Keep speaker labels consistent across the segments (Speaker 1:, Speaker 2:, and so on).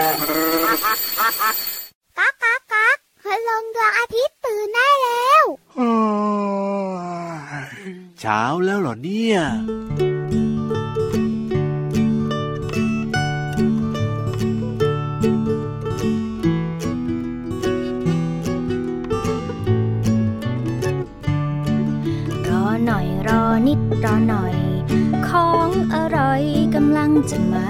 Speaker 1: ก๊ากก๊ากก๊ากคืลงดวงอาทิตย์ตื่นได้แล้ว
Speaker 2: เช้าแล้วเหรอเนี่ย
Speaker 3: รอหน่อยรอนิดรอหน่อย ของอร่อยกำลังจะมา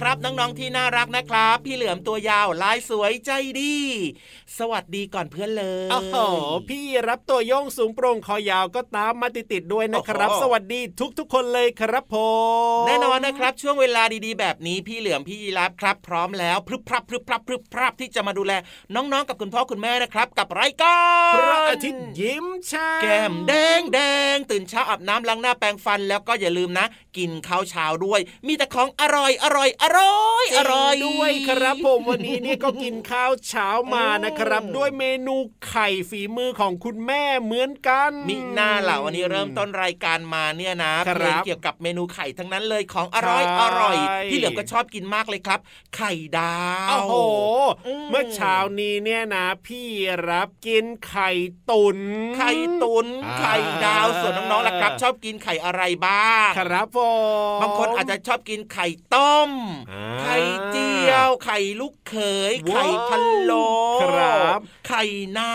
Speaker 4: ครับน้องๆที่น่ารักนะครับ พี่เหลือมตัวยาวลายสวยใจดี สวัสดีก่อนเพื่อนเลย
Speaker 5: โอ้โหพี่รับตัวโยงสูงโปร่งคอยาวก็ตามมาติดๆด้วยนะครับ
Speaker 4: โอ้โห
Speaker 5: สวัสดีทุกๆ คนเลยครับผม
Speaker 4: แน่นอนนะครับ ช่วงเวลาดีๆ แบบนี้พี่เหลือมพี่ยีรับครับ พร้อมแล้วพรึบพรับพรึบพรับพรึบพรับที่จะมาดูแล น้องๆ กับคุณพ่อคุณแม่นะครับ กับรายการ
Speaker 5: พระอาทิตย์ยิ้มช่าง
Speaker 4: แก้มแดงแดงตื่นเช้าอาบน้ำล้างหน้าแปรงฟันแล้วก็อย่าลืมนะ กินข้าวเช้าด้วย มีแต่ของอร่อยอร่อยอร่อยอร่อย
Speaker 5: ด้วยครับผมวันนี้เนี่ยก็กินข้าวเช้ามานะครับ ด้วยเมนูไข่ฝีมือของคุณแม่เหมือนกัน
Speaker 4: มีหน้าเหล่าวันนี้เริ่มต้นรายการมาเนี่ยนะครับเพลงเกี่ยวกับเมนูไข่ทั้งนั้นเลยของอร่อย
Speaker 5: ใช่
Speaker 4: อร่อยพี่เหลือมก็ชอบกินมากเลยครับ ไข่ดาว
Speaker 5: โอ้โห
Speaker 4: อืม
Speaker 5: เมื่อเช้านี้เนี่ยนะ พี่รับกินไข่ตุน
Speaker 4: ไข่ตุน
Speaker 5: อ่า
Speaker 4: ไข่ดาวส่วนน้องๆล่ะครับ ชอบกินไข่อะไรบ้าง
Speaker 5: ครับผม
Speaker 4: บางคนอาจจะชอบกินไข่ต้ม
Speaker 5: อ่า
Speaker 4: ไข่เจียว ไข่ลูกเขย
Speaker 5: ว้าว
Speaker 4: ไข่พะโล้
Speaker 5: ครับ
Speaker 4: ไข่น้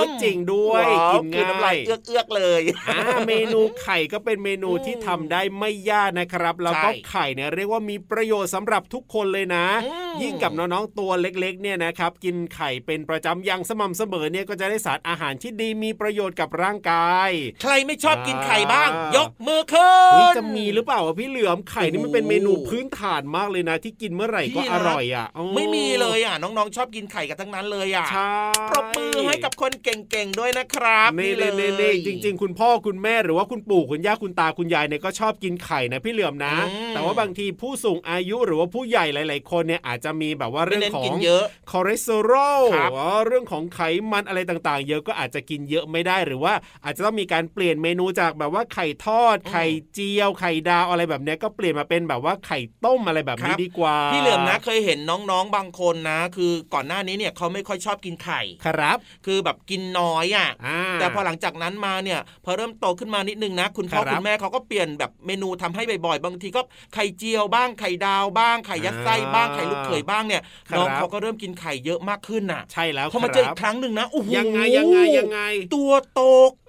Speaker 5: ก็ำจริงด้วย
Speaker 4: ว้าว
Speaker 5: กิน
Speaker 4: คือน้ำลา
Speaker 5: ง่ายย
Speaker 4: เอื้อกๆเลย
Speaker 5: อ่าเมนูไข่ก็เป็นเมนูที่ทำได้ไม่ยากนะครับ แล้วก็
Speaker 4: ใช่
Speaker 5: ไข่เนี่ยเรียกว่ามีประโยชน์สำหรับทุกคนเลยนะ
Speaker 4: อืม
Speaker 5: ยิ่งกับน้องๆตัวเล็กๆเนี่ยนะครับ กินไข่เป็นประจำอย่างสม่ำเสมอเนี่ยก็จะได้สารอาหารที่ดีมีประโยชน์กับร่างกาย
Speaker 4: ใครไม่ชอบกินไข่บ้าง
Speaker 5: อ่าย
Speaker 4: ยกมือขึ้
Speaker 5: เฮ้ย
Speaker 4: น
Speaker 5: จะมีหรือเปล่าอะพี่เหลือมไข่นี่มันเป็นเมนูพื้นฐานมากเลยนะ ที่กินเมื่อไหร่ก็
Speaker 4: พี่นะ
Speaker 5: อร่อยอะโอ้
Speaker 4: ไม่มีเลยอะน้องๆชอบกินไข่กันทั้งนั้นเลยอะ
Speaker 5: ใช่
Speaker 4: ปรบมือให้กับคนเก่งๆด้วยนะครับ
Speaker 5: นี่
Speaker 4: เล
Speaker 5: เลยยจริง ๆ คุณพ่อคุณแม่หรือว่าคุณปู่คุณย่าคุณตาคุณยายเนี่ยก็ชอบกินไข่นะพี่เหลื่อมนะ
Speaker 4: อืม
Speaker 5: แต่ว่าบางทีผู้สูงอายุหรือว่าผู้ใหญ่หลาย ๆ คนเนี่ยอาจจะมีแบบว่า
Speaker 4: ไม่
Speaker 5: เรื่อง
Speaker 4: เน้น
Speaker 5: ขอ
Speaker 4: กิ
Speaker 5: ง
Speaker 4: นเยอะ
Speaker 5: คอเลสเตอรอล
Speaker 4: ครับ
Speaker 5: อ๋อเรื่องของไขมันอะไรต่างๆ เยอะก็อาจจะกินเยอะไม่ได้หรือว่าอาจจะต้องมีการเปลี่ยนเมนูจากแบบว่าไข่ทอด ไข่เจียวไข่ดาวอะไรแบบเนี้ยก็เปลี่ยนมาเป็นแบบว่าไข่ต้มอะไรแบบนี้ดีกว่า
Speaker 4: พี่เหลือมนะเคยเห็นน้องๆบางคนนะ คือก่อนหน้านี้เนี่ยเขาไม่ค่อยชอบกินไข่
Speaker 5: ครับ
Speaker 4: คือแบบกินน้อยอะ
Speaker 5: อ่า
Speaker 4: แต่พอหลังจากนั้นมาเนี่ยพอเริ่มโตขึ้นมานิดนึงนะ คุณพ่อ
Speaker 5: ครับ
Speaker 4: คุณแม่เขาก็เปลี่ยนแบบเมนูทำให้บ่อยๆ บางทีก็ไข่เจียวบ้างไข่ดาวบ้างไข่ยัดไส้บ้าง
Speaker 5: อ่า
Speaker 4: ไข่ลูกเขยบ้างเนี่ย
Speaker 5: ครับ
Speaker 4: น้องเขาก็เริ่มกินไข่เยอะมากขึ้นน่ะ
Speaker 5: ใช่แล้ว
Speaker 4: พอมา
Speaker 5: ค
Speaker 4: เจอ
Speaker 5: รั
Speaker 4: อี
Speaker 5: บ
Speaker 4: กครั้งหนึ่งนะโอ้โห
Speaker 5: ยังไงยังไงยังไง
Speaker 4: ตัวโต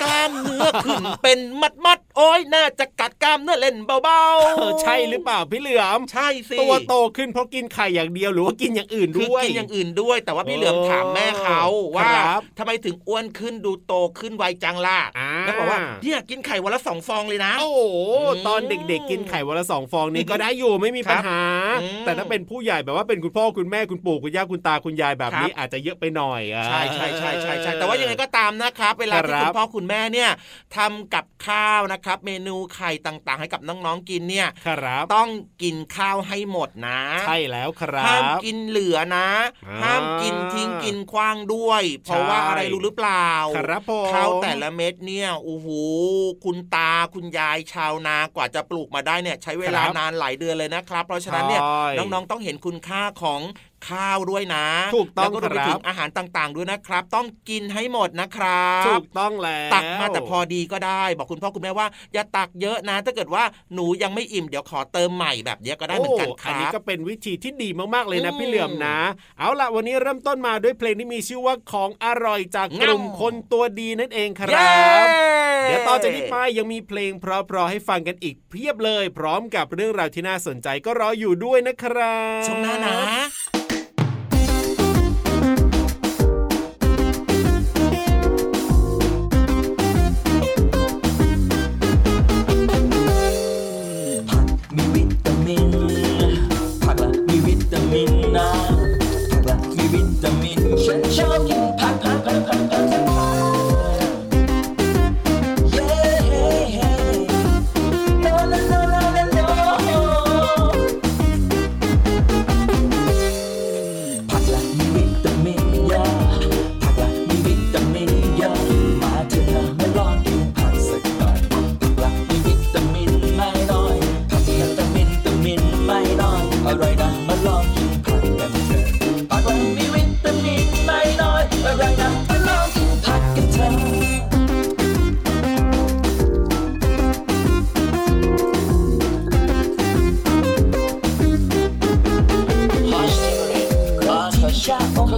Speaker 4: กล้ามเนื้อขึ้นเป็นมัดมัดๆ โอ้ยน่าจะกัดกล้ามเนื้อเล่นเบา
Speaker 5: เออ
Speaker 4: ๆ
Speaker 5: ใช่หรือเปล่าพี่เหลือม
Speaker 4: ใช่สิ
Speaker 5: ตัวโตขึ้นเพราะกินไข่อย่างเดียวหรือว่ากินอย่างอื่น
Speaker 4: คือ
Speaker 5: ด้วย
Speaker 4: กินอย่างอื่นด้วย แต่ว่าพี่เหลือมถามแม่เขา
Speaker 5: โอ้
Speaker 4: ว่า
Speaker 5: ครับ
Speaker 4: ทำไมถึงอ้วนขึ้นดูโตขึ้นไวจังล่ะ
Speaker 5: อ่า
Speaker 4: แล้วบอกว่าเนี่ยกินไข่วันละสองฟองเลยนะ
Speaker 5: โอ้โห
Speaker 4: อืม
Speaker 5: ตอนเด็กๆ กินไข่วันละสองฟองนี่ก็ได้อยู่ไม่มีปัญหา
Speaker 4: อืม
Speaker 5: แต่ถ้าเป็นผู้ใหญ่แบบว่าเป็นคุณพ่อคุณแม่คุณปู่คุณย่าคุณตาคุณยายแบบนี้
Speaker 4: ครับ
Speaker 5: อาจจะเยอะไปหน่อยอะ
Speaker 4: ใช่ใช่ใช่ใช่ใช่แต่ว่ายังไงก็ตามนะครับเวลาที่
Speaker 5: ครับ
Speaker 4: คุณพ่อคุณแม่เนี่ยทำกับข้าวนะครับเมนูไข่ต่างๆ ให้กับน้องๆกินเนี่ย
Speaker 5: ครับ
Speaker 4: ต้องกินข้าวให้หมดนะ
Speaker 5: ใช่แล้วครับ
Speaker 4: ห้ามกินเหลือนะ
Speaker 5: อ่า
Speaker 4: ห้ามกินทิ้งกินคว้างด้วย เพราะว่าอะไรรู้หรือเปล่า
Speaker 5: ครับผม
Speaker 4: ข้าวแต่ละเม็ดเนี่ยโอ้โหคุณตาคุณยายชาวนากว่าจะปลูกมาได้เนี่ย ใช้เวลานานหลายเดือนเลยนะครับ เพราะฉะนั้นเนี่ย
Speaker 5: ใช่
Speaker 4: น้องๆต้องเห็นคุณค่าของข้าวด้วยนะ
Speaker 5: ถูกต้อง
Speaker 4: แล้วก็รวมไป
Speaker 5: ครับ
Speaker 4: ถึงอาหารต่างๆด้วยนะครับ ต้องกินให้หมดนะครับ
Speaker 5: ถูกต้องแล้ว
Speaker 4: ตักมาแต่พอดีก็ได้ บอกคุณพ่อคุณแม่ว่า อย่าตักเยอะนะ ถ้าเกิดว่าหนูยังไม่อิ่มเดี๋ยวขอเติมใหม่แบบเนี้ยก็ได้เหมือนกันค
Speaker 5: อัน
Speaker 4: รั
Speaker 5: นี้
Speaker 4: บ
Speaker 5: ก็เป็นวิธีที่ดีมากๆเลยนะ
Speaker 4: อืม
Speaker 5: พี่เหลื่อมนะ เอาล่ะวันนี้เริ่มต้นมาด้วยเพลงที่มีชื่อว่าของอร่อยจากกลุ่ม
Speaker 4: ง่ำ
Speaker 5: คนตัวดีนั่นเองค
Speaker 4: เย้
Speaker 5: รับเดี๋ยวต่อจากนี้ไปยังมีเพลงเพราะๆให้ฟังกันอีกเพียบเลย พร้อมกับเรื่องราวที่น่าสนใจก็รออยู่ด้วยนะครับ
Speaker 4: ช่วงหน้านะ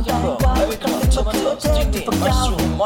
Speaker 4: cooking from America, Tokyo, Sydney, Mushroom,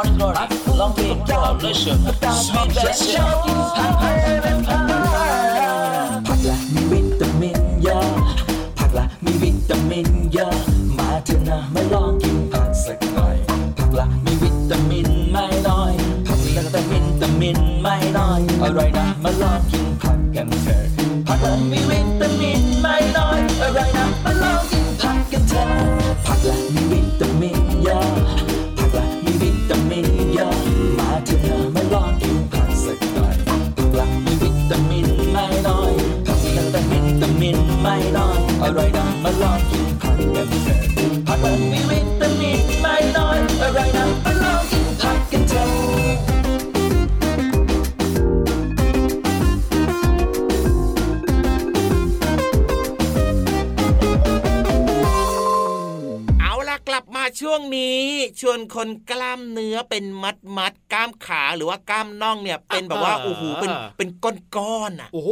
Speaker 4: วนคนกล้ามเนื้อเป็นมัดมัดๆกล้ามขาหรือว่ากล้ามน่องเนี่ยเป็นแบบว่าโอ้โหเป็นเป็นก้อนๆอะ
Speaker 5: โอ้โห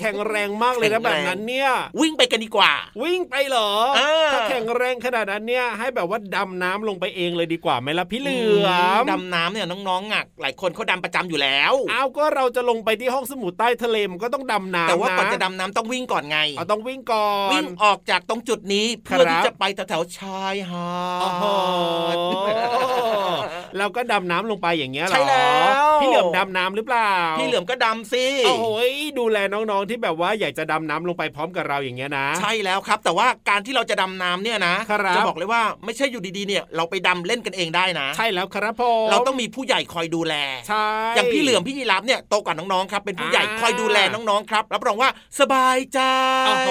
Speaker 5: แข็งแรงมากเลยนะ
Speaker 4: แข็
Speaker 5: แบ
Speaker 4: งแรง
Speaker 5: บนั้นเนี่ย
Speaker 4: วิ่งไปกันดีกว่า
Speaker 5: วิ่งไปเหรอ
Speaker 4: เออ
Speaker 5: ถ้าแข็งแรงขนาดนั้นเนี่ยให้แบบว่าดำน้ำลงไปเองเลยดีกว่าไหมล่ะพี่เหลือม
Speaker 4: ดำน้ำเนี่ยน้องๆอะหลายคนเขาดำประจำอยู่แล้ว
Speaker 5: เอาก็เราจะลงไปที่ห้องสมุดใต้ทะเลมันก็ต้องดำน้ำ
Speaker 4: แต่ว่าก่อน
Speaker 5: น
Speaker 4: จะดำน้ำต้องวิ่งก่อนไง
Speaker 5: เอาต้องวิ่งก่อน
Speaker 4: วิ่งออกจากตรงจุดนี้
Speaker 5: ครับ
Speaker 4: เพื่อที่จะไปแถวๆชายหา
Speaker 5: โอ้โห
Speaker 4: ดด
Speaker 5: เราก็ดำน้ำลงไปอย่างเงี้ยเหรอ
Speaker 4: ใช่แล้ว
Speaker 5: พี่เหลือมดำน้ำหรือเปล่า
Speaker 4: พี่เหลือมก็ดำสิ
Speaker 5: โอ้โหดูแลน้องๆที่แบบว่าอยากจะดำน้ำลงไปพร้อมกับเราอย่างเงี้ยนะ
Speaker 4: ใช่แล้วครับ แต่ว่าการที่เราจะดำน้ำเนี่ยนะครับจะบอกเลยว่าไม่ใช่อยู่ดีๆเนี่ยเราไปดำเล่นกันเองได้นะ
Speaker 5: ใช่แล้วครับผม
Speaker 4: เราต้องมีผู้ใหญ่คอยดูแล
Speaker 5: ใช่
Speaker 4: อย่างพี่เหลือมพี่ยีรับเนี่ยโตกว่าน้องๆครับเป็นผู้ใหญ่
Speaker 5: อ่า
Speaker 4: คอยดูแลน้องๆครับรับรองว่าสบายใจ
Speaker 5: โอ้โห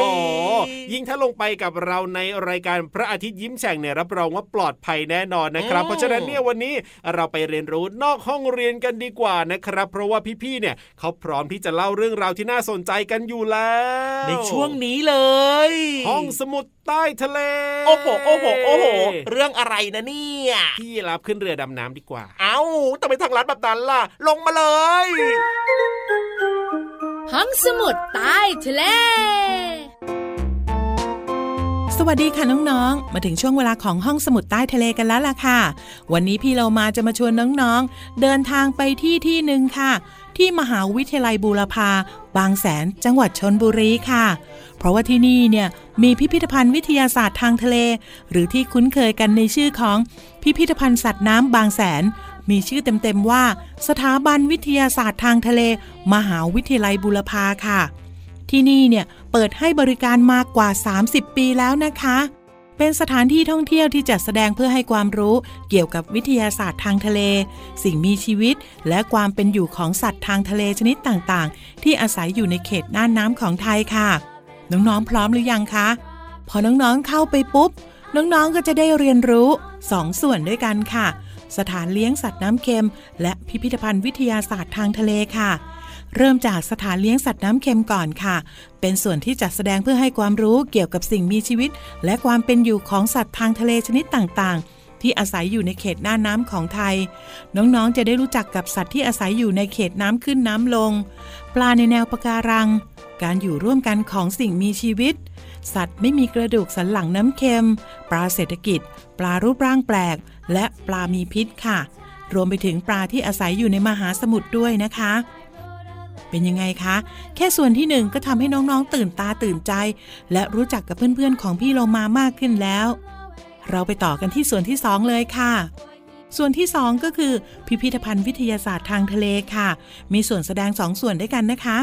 Speaker 5: ยิ่งถ้าลงไปกับเราในรายการพระอาทิตย์ยิ้มแฉ่งเนี่ยรับรองว่าปลอดภัยแน่นอนนะครับ
Speaker 4: อืม
Speaker 5: เพราะฉะนั้นเนี่ยวันนี้เราไปเรียนรู้นอกห้องเรียนกันดีกว่านะครับ เพราะว่าพี่ๆเนี่ยเขาพร้อมที่จะเล่าเรื่องราวที่น่าสนใจกันอยู่แล้ว
Speaker 4: ในช่วงนี้เลย
Speaker 5: ห้องสมุดใต้ทะเล
Speaker 4: โอ้โหโอ้โหโอ้โหเรื่องอะไรนะเนี่ย
Speaker 5: พี่รับขึ้นเรือดำน้ำดีกว่า
Speaker 4: เอ้าทำไมทางลัดแบบนั้นล่ะ ลงมาเลย
Speaker 6: ห้องสมุดใต้ทะเล
Speaker 7: สวัสดีค่ะน้องๆ มาถึงช่วงเวลาของห้องสมุดใต้ทะเลกันแล้วล่ะค่ะ วันนี้พี่เรามาจะมาชวนน้องๆ เดินทางไปที่ที่หนึ่งค่ะ ที่มหาวิทยาลัยบูรพา บางแสน จังหวัดชนบุรีค่ะ เพราะว่าที่นี่เนี่ยมีพิพิธภัณฑ์วิทยาศาสตร์ทางทะเล หรือที่คุ้นเคยกันในชื่อของพิพิธภัณฑ์สัตว์น้ำบางแสน มีชื่อเต็มๆว่า สถาบันวิทยาศาสตร์ทางทะเล มหาวิทยาลัยบูรพาค่ะ ที่นี่เนี่ยเปิดให้บริการมากกว่า 30 ปีแล้วนะคะ เป็นสถานที่ท่องเที่ยวที่จัดแสดงเพื่อให้ความรู้เกี่ยวกับวิทยาศาสตร์ทางทะเล สิ่งมีชีวิต และความเป็นอยู่ของสัตว์ทางทะเลชนิดต่างๆ ที่อาศัยอยู่ในเขตน่านน้ำของไทยค่ะ น้องๆพร้อมหรือยังคะ พอน้องๆเข้าไปปุ๊บ น้องๆก็จะได้เรียนรู้สองส่วนด้วยกันค่ะ สถานเลี้ยงสัตว์น้ำเค็ม และพิพิธภัณฑ์วิทยาศาสตร์ทางทะเลค่ะ เริ่มจากสถานเลี้ยงสัตว์น้ำเค็มก่อนค่ะ เป็นส่วนที่จัดแสดงเพื่อให้ความรู้เกี่ยวกับสิ่งมีชีวิต และความเป็นอยู่ของสัตว์ทางทะเลชนิดต่างๆที่อาศัยอยู่ในเขตหน้าน้ำของไทย น้องๆ จะได้รู้จักกับสัตว์ที่อาศัยอยู่ในเขตน้ำขึ้นน้ำลง ปลาในแนวปะการัง การอยู่ร่วมกันของสิ่งมีชีวิต สัตว์ไม่มีกระดูกสันหลังน้ำเค็ม ปลาเศรษฐกิจ ปลารูปร่างแปลก และปลามีพิษค่ะ รวมไปถึงปลาที่อาศัยอยู่ในมหาสมุทรด้วยนะคะ เป็นยังไงคะ แค่ส่วนที่หนึ่งก็ทำให้น้องๆ ตื่นตาตื่นใจ และรู้จักกับเพื่อนๆ ของพี่โลมามากขึ้นแล้ว เราไปต่อกันที่ส่วนที่สองเลยค่ะส่วนที่สองก็คือพิพิธภัณฑ์วิทยาศาสตร์ทางทะเลค่ะ มีส่วนแสดงสองส่วนด้วยกันนะคะ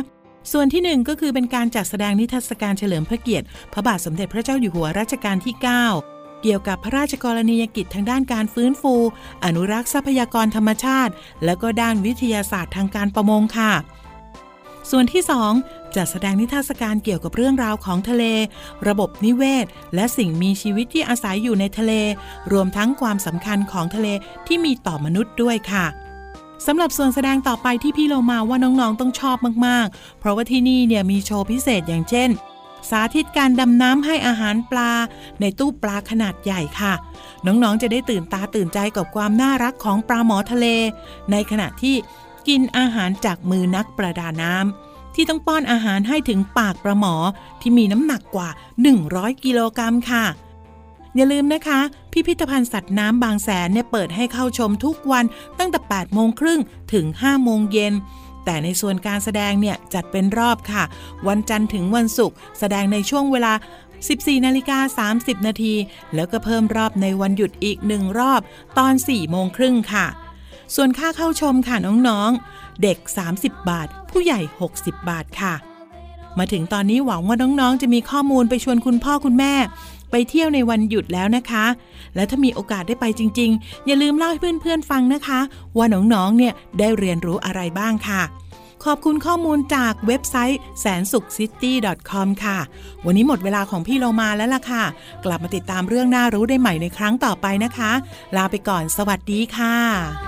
Speaker 7: ส่วนที่หนึ่งก็คือเป็นการจัดแสดงนิทรรศการเฉลิมพระเกียรติ พระบาทสมเด็จพระเจ้าอยู่หัวรัชกาลที่ 9 เกี่ยวกับพระราชกรณียกิจทางด้านการฟื้นฟู อนุรักษ์ทรัพยากรธรรมชาติ แล้วก็ด้านวิทยาศาสตร์ทางการประมงค่ะ ส่วนที่ 2 จัดแสดงนิทรรศการเกี่ยวกับเรื่องราวของทะเล ระบบนิเวศ และสิ่งมีชีวิตที่อาศัยอยู่ในทะเล รวมทั้งความสำคัญของทะเลที่มีต่อมนุษย์ด้วยค่ะสำหรับส่วนแสดงต่อไปที่พี่โลมาว่าน้องๆต้องชอบมากๆ เพราะว่าที่นี่เนี่ยมีโชว์พิเศษอย่างเช่น สาธิตการดำน้ำให้อาหารปลา ในตู้ปลาขนาดใหญ่ค่ะ น้องๆจะได้ตื่นตาตื่นใจกับความน่ารักของปลาหมอทะเล ในขณะที่ กินอาหารจากมือนักประดาน้ำที่ต้องป้อนอาหารให้ถึงปากปลาหมอที่มีน้ำหนักกว่า 100 กิโลกรัมค่ะ อย่าลืมนะคะ พิพิธภัณฑ์สัตว์น้ำบางแสนเนี่ยเปิดให้เข้าชมทุกวันตั้งแต่ 8 โมงครึ่งถึง 5 โมงเย็นแต่ในส่วนการแสดงเนี่ยจัดเป็นรอบค่ะ วันจันทร์ถึงวันศุกร์แสดงในช่วงเวลา 14นาฬิกา30 นาที แล้วก็เพิ่มรอบในวันหยุดอีกหนึ่งรอบ ตอน 4 โมงครึ่งค่ะ ส่วนค่าเข้าชมค่ะน้องๆ เด็ก 30 บาท ผู้ใหญ่ 60 บาทค่ะ มาถึงตอนนี้หวังว่าน้องๆ จะมีข้อมูลไปชวนคุณพ่อคุณแม่ ไปเที่ยวในวันหยุดแล้วนะคะ และถ้ามีโอกาสได้ไปจริง ๆ อย่าลืมเล่าให้เพื่อนๆฟังนะคะ ว่าน้องๆ เนี่ยได้เรียนรู้อะไรบ้างค่ะขอบคุณข้อมูลจากเว็บไซต์แสนสุข city com ค่ะ วันนี้หมดเวลาของพี่เรามาแล้วล่ะค่ะ กลับมาติดตามเรื่องน่ารู้ได้ใหม่ในครั้งต่อไปนะคะ ลาไปก่อนสวัสดีค่ะ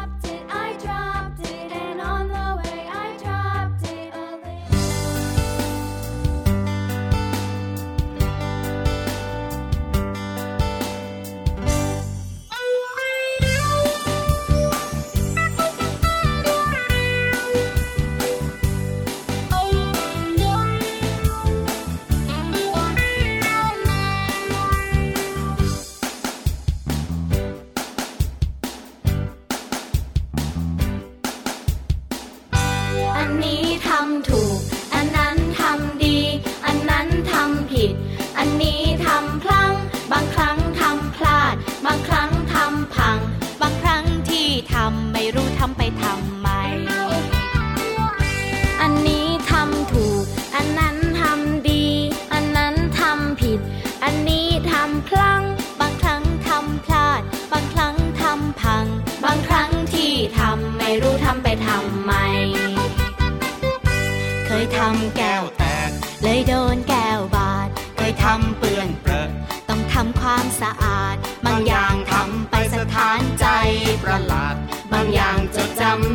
Speaker 3: อันนี้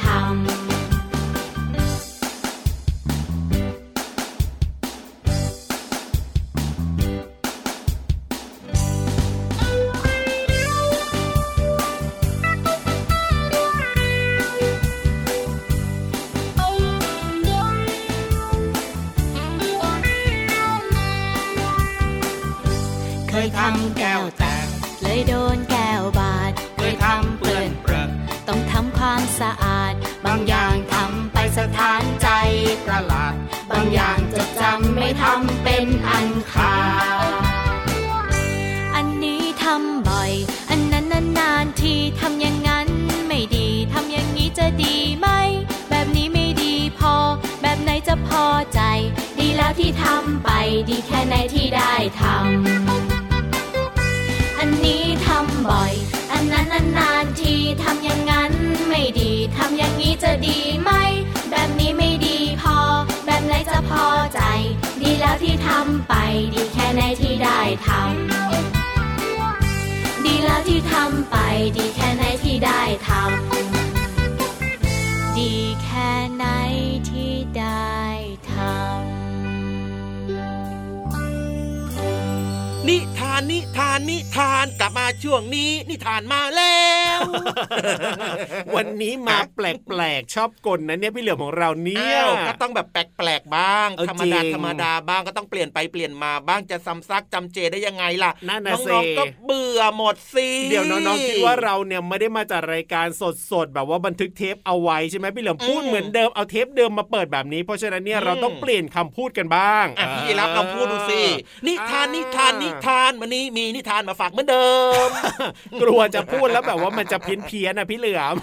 Speaker 8: ที่ได้ทำ ทำเป็นอันขาดอันนี้ทำบ่อย อันนั้นนานๆทีทำอย่างนั้นไม่ดีทำอย่างนี้จะดีไหม แบบนี้ไม่ดีพอ แบบไหนจะพอใจ ดีแล้วที่ทำไป ดีแค่ไหนที่ได้ทำอันนี้ทำบ่อย อันนั้นนานๆทีทำอย่างนั้นไม่ดีทำอย่างนี้จะดีไหม แบบนี้ไม่ดีพอ แบบไหนจะพอใจ แล้วที่ทำไป ดีแค่ไหนที่ได้ทำดีแล้วที่ทำไป ดีแค่ไหนที่ได้ทำดีแค่ไหนที่ได้ทำ
Speaker 4: นิทานนิทานนิทานกลับมาช่วงนี้ นิทานมาแล้ว
Speaker 5: วันนี้มาแปลกๆ ชอบกลนะเนี่ยพี่เหลือมของเราเนี่ย
Speaker 4: อ้าวก็ต้องแบบแปลกๆบ้าง
Speaker 5: เออ
Speaker 4: ธรรมดา
Speaker 5: จริง
Speaker 4: ธรรมดาบ้างก็ต้องเปลี่ยนไปเปลี่ยนมาบ้างจะซ้ำซักจำเจได้ยังไงล่ะ
Speaker 5: นั่นน่ะ
Speaker 4: น้
Speaker 5: สิ
Speaker 4: องๆก็เบื่อหมดสิ
Speaker 5: เดี๋ยวน้องๆคิดว่าเราเนี่ยไม่ได้มาจากรายการสดๆแบบว่าบันทึกเทปเอาไว้ใช่ไหมพี่เหลือมพูดเหมือนเดิมเอาเทปเดิมมาเปิดแบบนี้ เพราะฉะนั้นเนี่ยเราต้องเปลี่ยนคำพูดกันบ้าง
Speaker 4: อะพี่รับลองพูดดูสินิทานนิทานนิทานวันนี้มีนิทานมาฝากเหมือนเดิม
Speaker 5: กลัวจะพูดแล้วแบบว่ามันจะเพี้ยนเพียนๆนะพี่เหลือม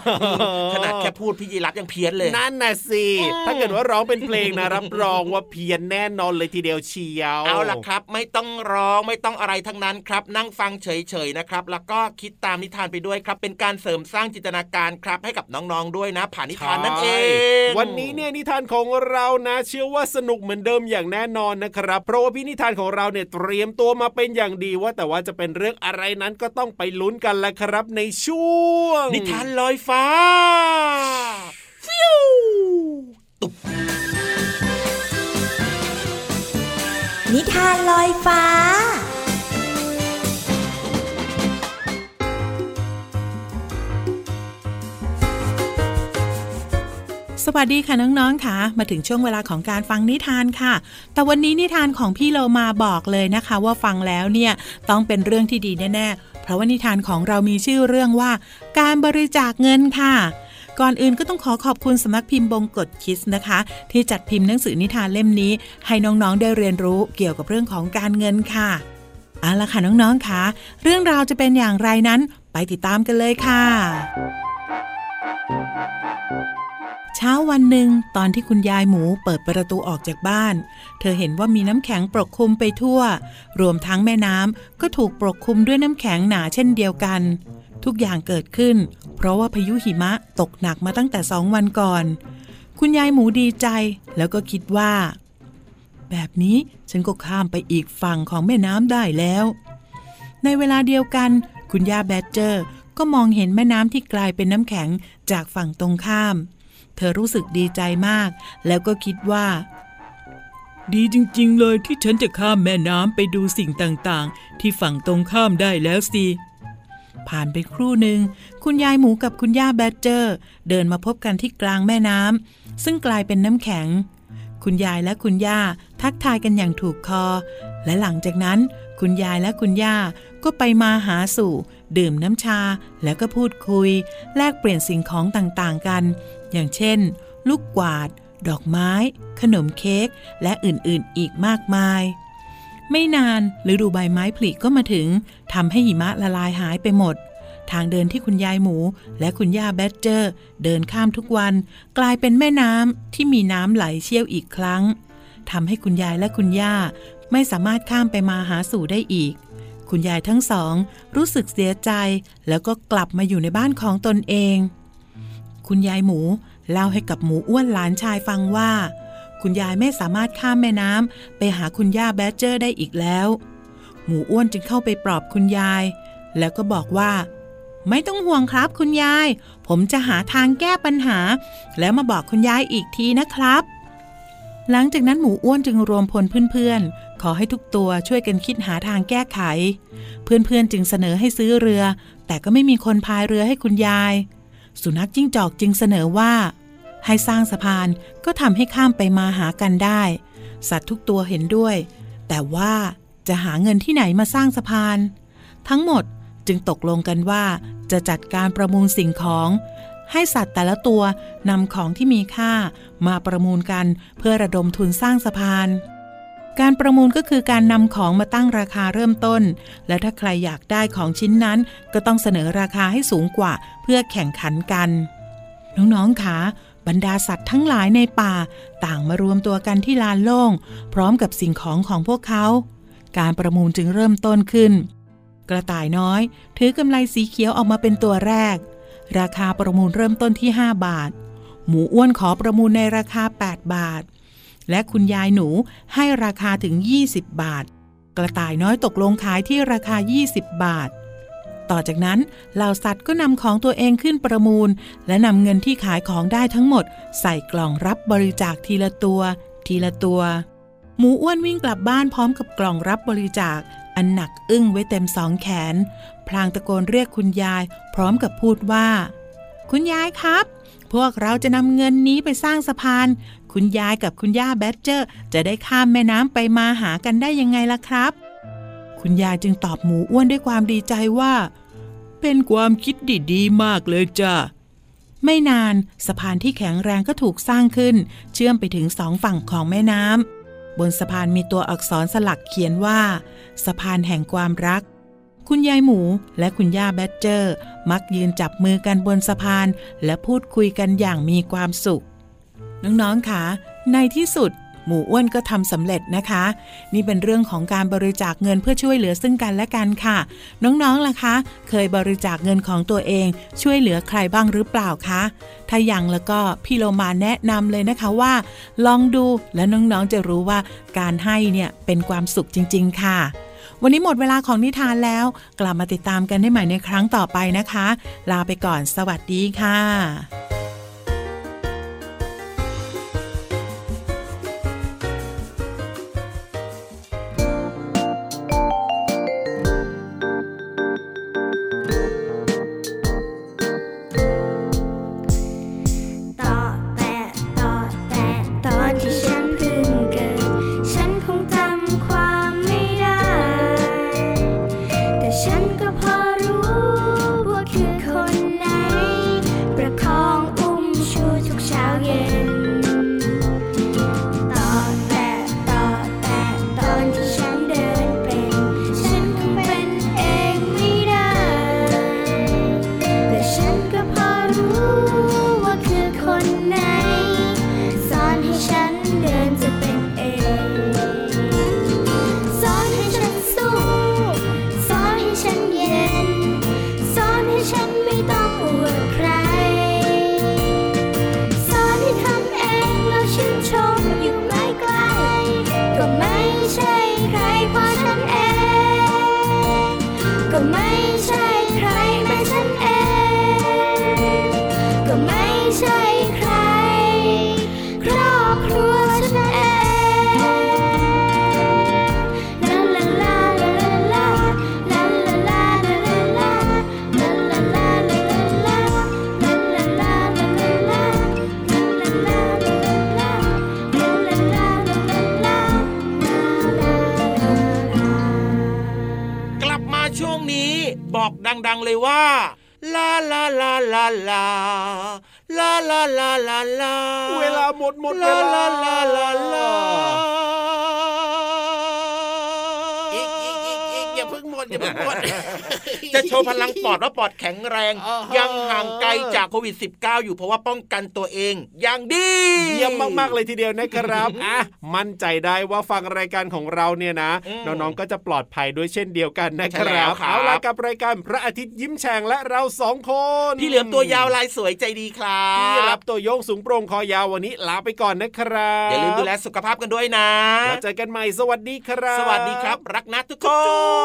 Speaker 4: ขนาดแค่พูดพี่ยีรับยังเพี้ยนเลย
Speaker 5: นั่นน่ะสิถ้าเกิดว่าร้องเป็นเพลงนะรับรองว่าเพี้ยนแน่นอนเลยทีเดียวเชียว
Speaker 4: เอาล่ะครับ ไม่ต้องร้องไม่ต้องอะไรทั้งนั้นครับ นั่งฟังเฉยๆนะครับ แล้วก็คิดตามนิทานไปด้วยครับ เป็นการเสริมสร้างจินตนาการครับ ให้กับน้องๆด้วยนะ ผ่านนิทานนั่นเอง
Speaker 5: วันนี้เนี่ยนิทานของเรานะ เชื่อว่าสนุกเหมือนเดิมอย่างแน่นอนนะครับ เพราะว่าพี่นิทานของเราเนี่ยเตรียมตัวมาเป็นอย่างดีว่าแต่ว่าจะเป็นเรื่องอะไรนั้นก็ต้องไปลุ้นกันแหละครับในช่วง
Speaker 4: นิทานลอยฟ้าฟิวตุบ
Speaker 9: นิทานลอยฟ้า
Speaker 7: สวัสดีค่ะน้องๆค่ะมาถึงช่วงเวลาของการฟังนิทานค่ะ แต่วันนี้นิทานของพี่เรามาบอกเลยนะคะ ว่าฟังแล้วเนี่ยต้องเป็นเรื่องที่ดีแน่ๆ เพราะว่านิทานของเรามีชื่อเรื่องว่า การบริจาคเงินค่ะ ก่อนอื่นก็ต้องขอขอบคุณสำนักพิมพ์บงกฎคิสนะคะ ที่จัดพิมพ์หนังสือนิทานเล่มนี้ ให้น้องๆได้เรียนรู้เกี่ยวกับเรื่องของการเงินค่ะเอาละค่ะน้องๆค่ะเรื่องราวจะเป็นอย่างไรนั้นไปติดตามกันเลยค่ะ เช้าวันหนึ่งตอนที่คุณยายหมูเปิดประตูออกจากบ้าน เธอเห็นว่ามีน้ำแข็งปกคลุมไปทั่ว รวมทั้งแม่น้ำก็ถูกปกคลุมด้วยน้ำแข็งหนาเช่นเดียวกัน ทุกอย่างเกิดขึ้น เพราะว่าพายุหิมะตกหนักมาตั้งแต่สองวันก่อน คุณยายหมูดีใจแล้วก็คิดว่า แบบนี้ฉันก็ข้ามไปอีกฝั่งของแม่น้ำได้แล้ว ในเวลาเดียวกัน คุณย่าแบดเจอร์ก็มองเห็นแม่น้ำที่กลายเป็นน้ำแข็งจากฝั่งตรงข้ามเเธอรู้สึกดีใจมาก แล้วก็คิดว่า ดีจริงๆ เลยที่ฉันจะข้ามแม่น้ำไปดูสิ่งต่างๆ ที่ฝั่งตรงข้ามได้แล้วสิผ่านไปครู่หนึ่ง คุณยายหมูกับคุณย่าแบดเจอร์ เดินมาพบกันที่กลางแม่น้ำซึ่งกลายเป็นน้ำแข็ง คุณยายและคุณย่าทักทายกันอย่างถูกคอ และหลังจากนั้น คุณยายและคุณย่าก็ไปมาหาสู่ ดื่มน้ำชาแล้วก็พูดคุย แลกเปลี่ยนสิ่งของต่างๆกัน อย่างเช่น ลูกกวาด ดอกไม้ ขนมเค้ก และอื่นๆ อีกมากมาย ไม่นานฤดูใบไม้ผลิก็มาถึงทำให้หิมะละลายหายไปหมด ทางเดินที่คุณยายหมู และคุณย่าแบดเจอร์ เดินข้ามทุกวัน กลายเป็นแม่น้ำที่มีน้ำไหลเชี่ยวอีกครั้งทำให้คุณยายและคุณย่า ไม่สามารถข้ามไปมาหาสู่ได้อีก คุณยายทั้งสอง รู้สึกเสียใจ แล้วก็กลับมาอยู่ในบ้านของตนเอง คุณยายหมูเล่าให้กับหมูอ้วนหลานชายฟังว่า คุณยายไม่สามารถข้ามแม่น้ำไปหาคุณย่าแบดเจอร์ได้อีกแล้ว หมูอ้วนจึงเข้าไปปลอบคุณยาย แล้วก็บอกว่า ไม่ต้องห่วงครับคุณยาย ผมจะหาทางแก้ปัญหา แล้วมาบอกคุณยายอีกทีนะครับ หลังจากนั้นหมูอ้วนจึงรวมพลเพื่อนๆ ขอให้ทุกตัวช่วยกันคิดหาทางแก้ไข เพื่อนๆจึงเสนอให้ซื้อเรือ แต่ก็ไม่มีคนพายเรือให้คุณยาย สุนัขจิ้งจอกจึงเสนอว่า ให้สร้างสะพานก็ทำให้ข้ามไปมาหากันได้ สัตว์ทุกตัวเห็นด้วย แต่ว่าจะหาเงินที่ไหนมาสร้างสะพาน ทั้งหมดจึงตกลงกันว่าจะจัดการประมูลสิ่งของ ให้สัตว์แต่ละตัวนำของที่มีค่ามาประมูลกันเพื่อระดมทุนสร้างสะพาน การประมูลก็คือการนำของมาตั้งราคาเริ่มต้น และถ้าใครอยากได้ของชิ้นนั้น ก็ต้องเสนอราคาให้สูงกว่าเพื่อแข่งขันกัน น้องๆคะบรรดาสัตว์ทั้งหลายในป่า ต่างมารวมตัวกันที่ลานโล่ง พร้อมกับสิ่งของของพวกเขา การประมูลจึงเริ่มต้นขึ้น กระต่ายน้อย ถือกำไลสีเขียวออกมาเป็นตัวแรก ราคาประมูลเริ่มต้นที่ 5 บาท หมูอ้วนขอประมูลในราคา 8 บาท และคุณยายหนูให้ราคาถึง 20 บาท กระต่ายน้อยตกลงขายที่ราคา 20 บาท ต่อจากนั้นเหล่าสัตว์ก็นำของตัวเองขึ้นประมูล และนำเงินที่ขายของได้ทั้งหมด ใส่กล่องรับบริจาคทีละตัว ทีละตัว หมูอ้วนวิ่งกลับบ้านพร้อมกับกล่องรับบริจาค อันหนักอึ้งไว้เต็มสองแขน พลางตะโกนเรียกคุณยาย พร้อมกับพูดว่า คุณยายครับพวกเราจะนำเงินนี้ไปสร้างสะพาน คุณยายกับคุณย่าแบดเจอร์ จะได้ข้ามแม่น้ำไปมาหากันได้ยังไงล่ะครับ คุณยายจึงตอบหมูอ้วนด้วยความดีใจว่า เป็นความคิดดีๆมากเลยจ้ะไม่นานสะพานที่แข็งแรงก็ถูกสร้างขึ้น เชื่อมไปถึงสองฝั่งของแม่น้ำบนสะพานมีตัวอักษรสลักเขียนว่า สะพานแห่งความรัก คุณยายหมูและคุณย่าแบดเจอร์ มักยืนจับมือกันบนสะพาน และพูดคุยกันอย่างมีความสุข น้องๆคะในที่สุด หมูอ้วนก็ทำสำเร็จนะคะ นี่เป็นเรื่องของการบริจาคเงินเพื่อช่วยเหลือซึ่งกันและกันค่ะ น้องๆล่ะคะ เคยบริจาคเงินของตัวเอง ช่วยเหลือใครบ้างหรือเปล่าคะถ้ายังแล้วก็พี่โลมาแนะนำเลยนะคะว่า ลองดูและน้องๆจะรู้ว่าการให้เนี่ยเป็นความสุขจริง ๆ ค่ะวันนี้หมดเวลาของนิทานแล้ว กลับมาติดตามกันได้ใหม่ในครั้งต่อไปนะคะ ลาไปก่อนสวัสดีค่ะ
Speaker 1: 没事。 ดัง ๆ เล
Speaker 4: ยว่าลาลาลาลาลาลาลาลาลาลา
Speaker 5: เวลาหมดหมดเว
Speaker 4: ลา
Speaker 5: ลา
Speaker 4: ลาลาลา
Speaker 5: อีกอีกอย่าเพิ่งหมดอย่าเพิ่งหมด
Speaker 4: จะโชว์พลังปอดว่าปอดแข็งแรง
Speaker 5: อ่าฮะ
Speaker 4: ยังห่างไกลจากโควิด -19 อยู่เพราะว่าป้องกันตัวเองอย่างดี
Speaker 5: เยี่ยมมากๆเลยทีเดียวนะครับอะมั่นใจได้ว่าฟังรายการของเราเนี่ยนะ
Speaker 4: อืม
Speaker 5: น้องๆก็จะปลอดภัยด้วยเช่นเดียวกันนะค
Speaker 4: ใช่แล้
Speaker 5: รั
Speaker 4: ว
Speaker 5: บ
Speaker 4: ครับ
Speaker 5: เอาล่ะกับรายการพระอาทิตย์ยิ้มแฉ่งและเราสองคน
Speaker 4: พี่เหลือมตัวยาวลายสวยใจดีครับ
Speaker 5: พี่รับตัวโยงสูงโปร่งคอยาววันนี้ลาไปก่อนนะครับ
Speaker 4: อย่าลืมดูแลสุขภาพกันด้วยนะ
Speaker 5: แล้วเจอกันใหม่สวัสดีครับ
Speaker 4: สวัสดีครับ รักนะทุกคน